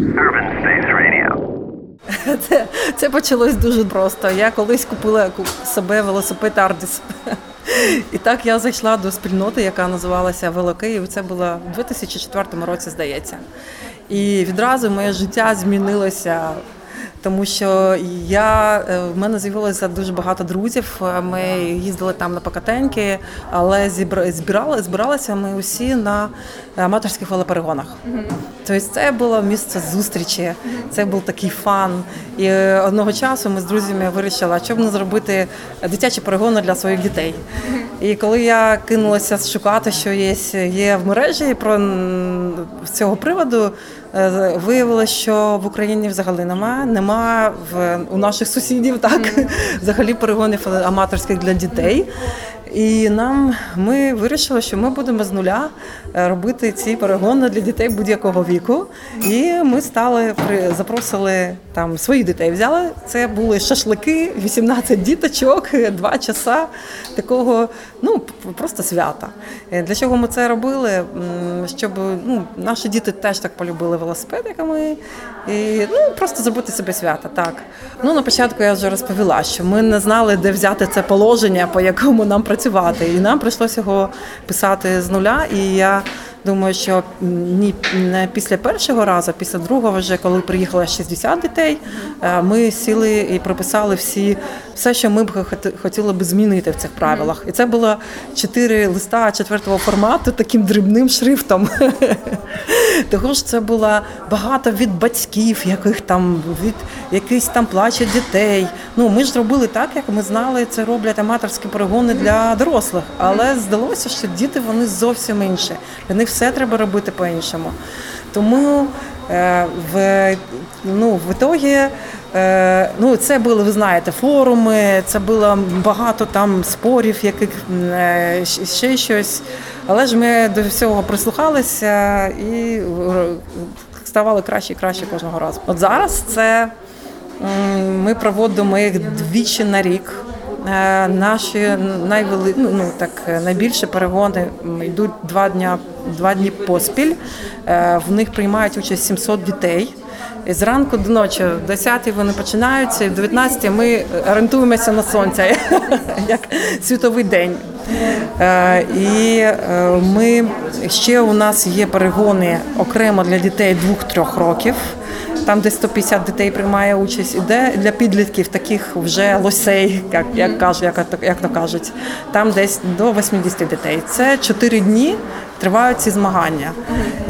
Urban Space Radio. Це, це почалось дуже просто. Я колись купила себе велосипед Ардіс. І так я зайшла до спільноти, яка називалася Велокиїв. Це було в 2004 році, здається. І відразу моє життя змінилося тому що я е, в мене з'явилося дуже багато друзів. Ми їздили там на покатеньки, але збирали, збиралися ми усі на аматорських велоперегонах. Тобто це було місце зустрічі, це був такий фан. І одного часу ми з друзями вирішили, що б не зробити дитячі перегони для своїх дітей. І коли я кинулася шукати, що є є в мережі про цього приводу, е, виявилося, що в Україні взагалі немає. Нема в у наших сусідів так взагалі перегонів аматорських для дітей. І нам ми вирішили, що ми будемо з нуля е, робити ці перегони для дітей будь-якого віку. І ми стали запросили там своїх дітей. Взяли це були шашлики, 18 діточок, два часа такого, ну просто свята. Е, для чого ми це робили? Щоб ну, наші діти теж так полюбили велосипед, як ми. І ну просто зробити себе свята. Так ну на початку я вже розповіла, що ми не знали, де взяти це положення, по якому нам працювати працювати. І нам прийшлося його писати з нуля. І я думаю, що ні не після першого разу, після другого, вже коли приїхало 60 дітей, е, ми сіли і прописали всі все, що ми б хотіли б змінити в цих правилах. І це було чотири листа четвертого формату таким дрібним шрифтом. Того ж це було багато від батьків, яких там від якихось там плаче дітей. Ну ми ж зробили так, як ми знали, це роблять аматорські перегони для дорослих. Але здалося, що діти вони зовсім інші. Для них все треба робити по-іншому. Тому е, в ну, в ітогі, е, ну, це були, ви знаєте, форуми, це було багато там спорів, яких е, ще щось. Але ж ми до всього прислухалися і ставали краще і краще кожного разу. От зараз це ми проводимо їх двічі на рік. Е, наші найвели... ну, ну так найбільші перегони йдуть два дня, два дні поспіль. Е, в них приймають участь 700 дітей. І Зранку до ночі, в 10 вони починаються, і в 19 ми орієнтуємося на сонце, як світовий день. Е, і ми ще у нас є перегони окремо для дітей 2-3 років там десь 150 дітей приймає участь, іде для підлітків таких вже лосей, як як кажуть, як, як то кажуть, там десь до 80 дітей. Це 4 дні тривають ці змагання.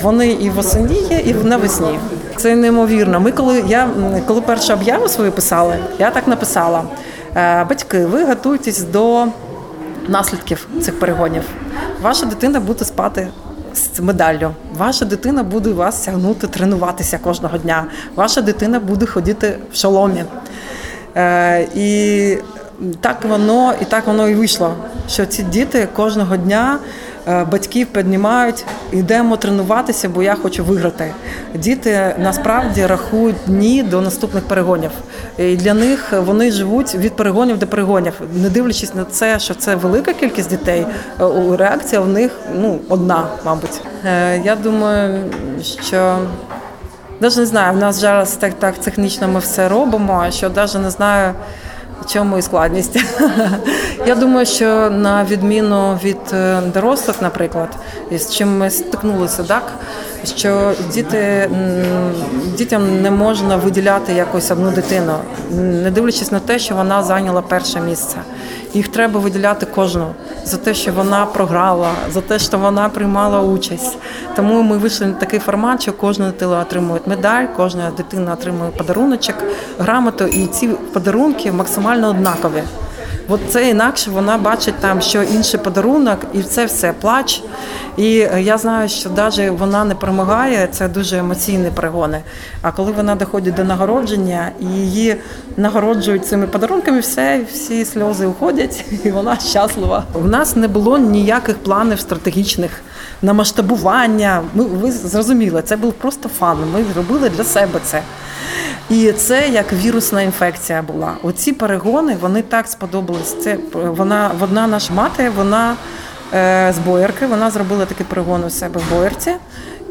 Вони і восені є, і навесні. Це неймовірно. Ми коли я коли першу об'яву свою писали, я так написала: «Е, батьки, ви готуйтесь до наслідків цих перегонів. Ваша дитина буде спати з медаллю. Ваша дитина буде вас тягнути, тренуватися кожного дня. Ваша дитина буде ходити в шоломі. Е, І так воно і так воно і вийшло. Що ці діти кожного дня батьків піднімають, йдемо тренуватися, бо я хочу виграти. Діти насправді рахують дні до наступних перегонів. І Для них вони живуть від перегонів до перегонів, не дивлячись на це, що це велика кількість дітей. Е, реакція в них ну одна, мабуть. Е, я думаю, що. Навіть не знаю, в нас зараз так так технічно ми все робимо, що навіть не знаю, чому і складність. Я думаю, що на відміну від е, дорослих, наприклад, з чим ми стикнулися, так що діти дітям не можна виділяти якось одну дитину, не дивлячись на те, що вона зайняла перше місце. Їх треба виділяти кожного за те, що вона програла, за те, що вона приймала участь. Тому ми вийшли на такий формат, що кожна дитина отримує медаль, кожна дитина отримує подаруночок, грамоту, і ці подарунки максимально однакові. От це інакше вона бачить там, що інший подарунок, і це все плач. І я знаю, що навіть вона не перемагає, це дуже емоційні перегони. А коли вона доходить до нагородження і її нагороджують цими подарунками, все, всі сльози уходять, і вона щаслива. У нас не було ніяких планів стратегічних на масштабування. Ми ви зрозуміли, це був просто фан. Ми робили для себе це. І це як вірусна інфекція була. Оці перегони вони так сподобались. Це вона одна наша мати, вона е, з боярки, вона зробила такий перегон у себе в боярці.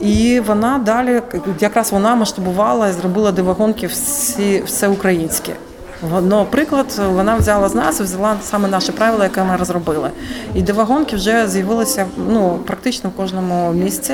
І вона далі якраз вона масштабувала і зробила дивогонки всі всеукраїнські. Ну, приклад, вона взяла з нас, взяла саме наші правила, які ми розробили. І дивогонки вже з'явилися ну, практично в кожному місці.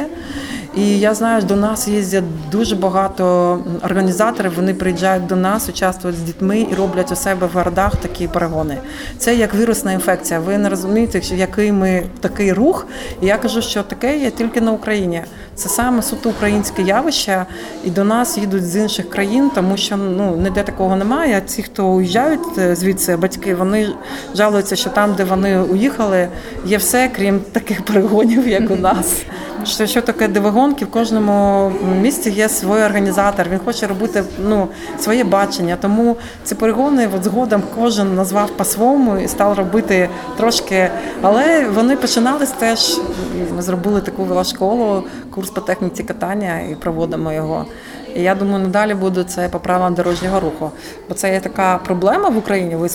І я знаю, до нас їздять дуже багато організаторів. Вони приїжджають до нас, участвують з дітьми і роблять у себе в городах такі перегони. Це як вірусна інфекція. Ви не розумієте, який ми такий рух. І я кажу, що таке є тільки на Україні. Це саме суто українське явище, і до нас їдуть з інших країн, тому що ну ніде такого немає. А ті, хто уїжджають е, звідси, батьки, вони жалуються, що там, де вони уїхали, є все, крім таких перегонів, як у нас. Що що таке дивогонки, в кожному місті є свій організатор. Він хоче робити ну своє бачення. Тому ці перегони от згодом кожен назвав по-своєму і став робити трошки. Але вони починались теж. Ми зробили таку велошколу, курс по техніці катання і проводимо його. І я думаю, надалі буде це по правилам дорожнього руху. Бо це є така проблема в Україні. Ви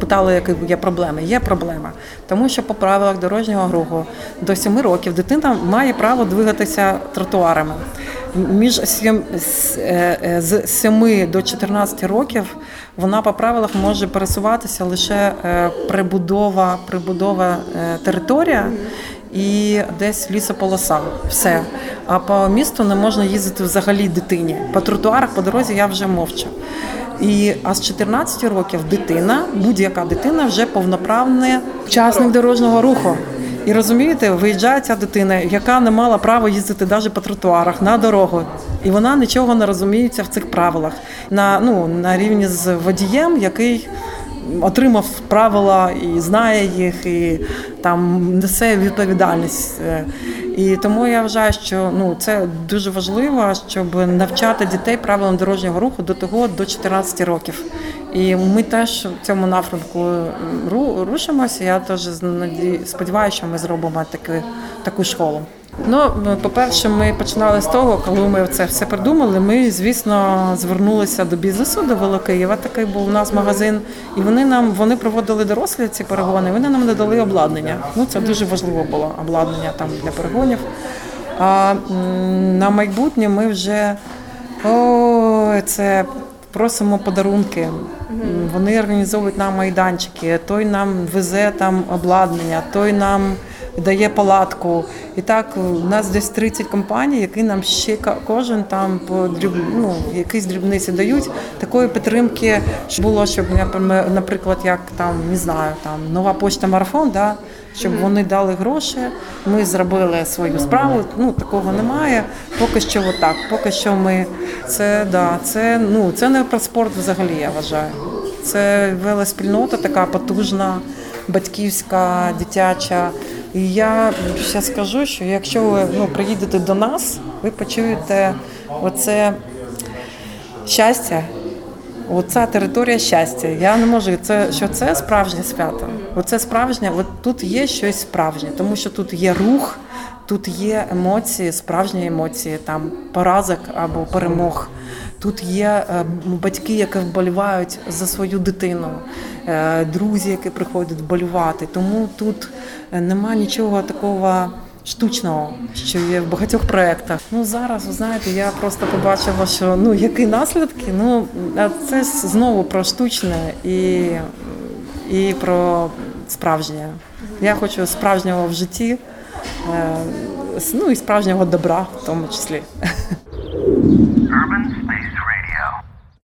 питали, які є проблеми. Є проблема, тому що по правилах дорожнього руху до 7 років дитина має право двигатися тротуарами. Між 7, з 7 до 14 років вона по правилах може пересуватися лише прибудова, прибудова територія і десь лісополоса. Все. А по місту не можна їздити взагалі дитині. По тротуарах, по дорозі я вже мовчу. І а з 14 років дитина, будь-яка дитина, вже повноправний учасник дорожнього руху. І розумієте, виїжджає ця дитина, яка не мала права їздити навіть по тротуарах на дорогу, і вона нічого не розуміється в цих правилах на ну на рівні з водієм, який отримав правила і знає їх, і там несе відповідальність. І тому я вважаю, що ну це дуже важливо, щоб навчати дітей правилам дорожнього руху до того до 14 років. І ми теж в цьому напрямку рушимося. Я теж сподіваюся, що ми зробимо таку, таку школу. Ну, по-перше, ми починали з того, коли ми це все придумали. Ми, звісно, звернулися до бізнесу, до Великиєва. Такий був у нас магазин, і вони нам вони проводили дорослі ці перегони. Вони нам надали обладнання. Ну це дуже важливо було обладнання там для перегонів. А на майбутнє ми вже о, це просимо подарунки. Вони організовують нам майданчики. Той нам везе там обладнання, той нам дає палатку. І так у нас десь 30 компаній, які нам ще кожен там по дріб, ну, якісь дрібниці дають. Такої підтримки було, щоб наприклад, як там не знаю, там нова почта марафон, да, щоб вони дали гроші. Ми зробили свою справу. Ну такого немає. Поки що, отак. Поки що ми це да, це ну це не про спорт взагалі. Я вважаю. Це велоспільнота така потужна, батьківська, дитяча. І я ще скажу, що якщо ви ну, приїдете до нас, ви почуєте оце щастя, оця територія щастя. Я не можу, це що це справжнє свято. Оце справжнє, от тут є щось справжнє, тому що тут є рух, тут є емоції, справжні емоції, там поразок або перемог. Тут є е, батьки, які вболівають за свою дитину, е, друзі, які приходять вболівати. Тому тут е, нема нічого такого. Штучного, що є в багатьох проєктах. Ну зараз ви знаєте, я просто побачила, що ну які наслідки. Ну це знову про штучне і і про справжнє. Я хочу справжнього в житті, ну і справжнього добра в тому числі. Urban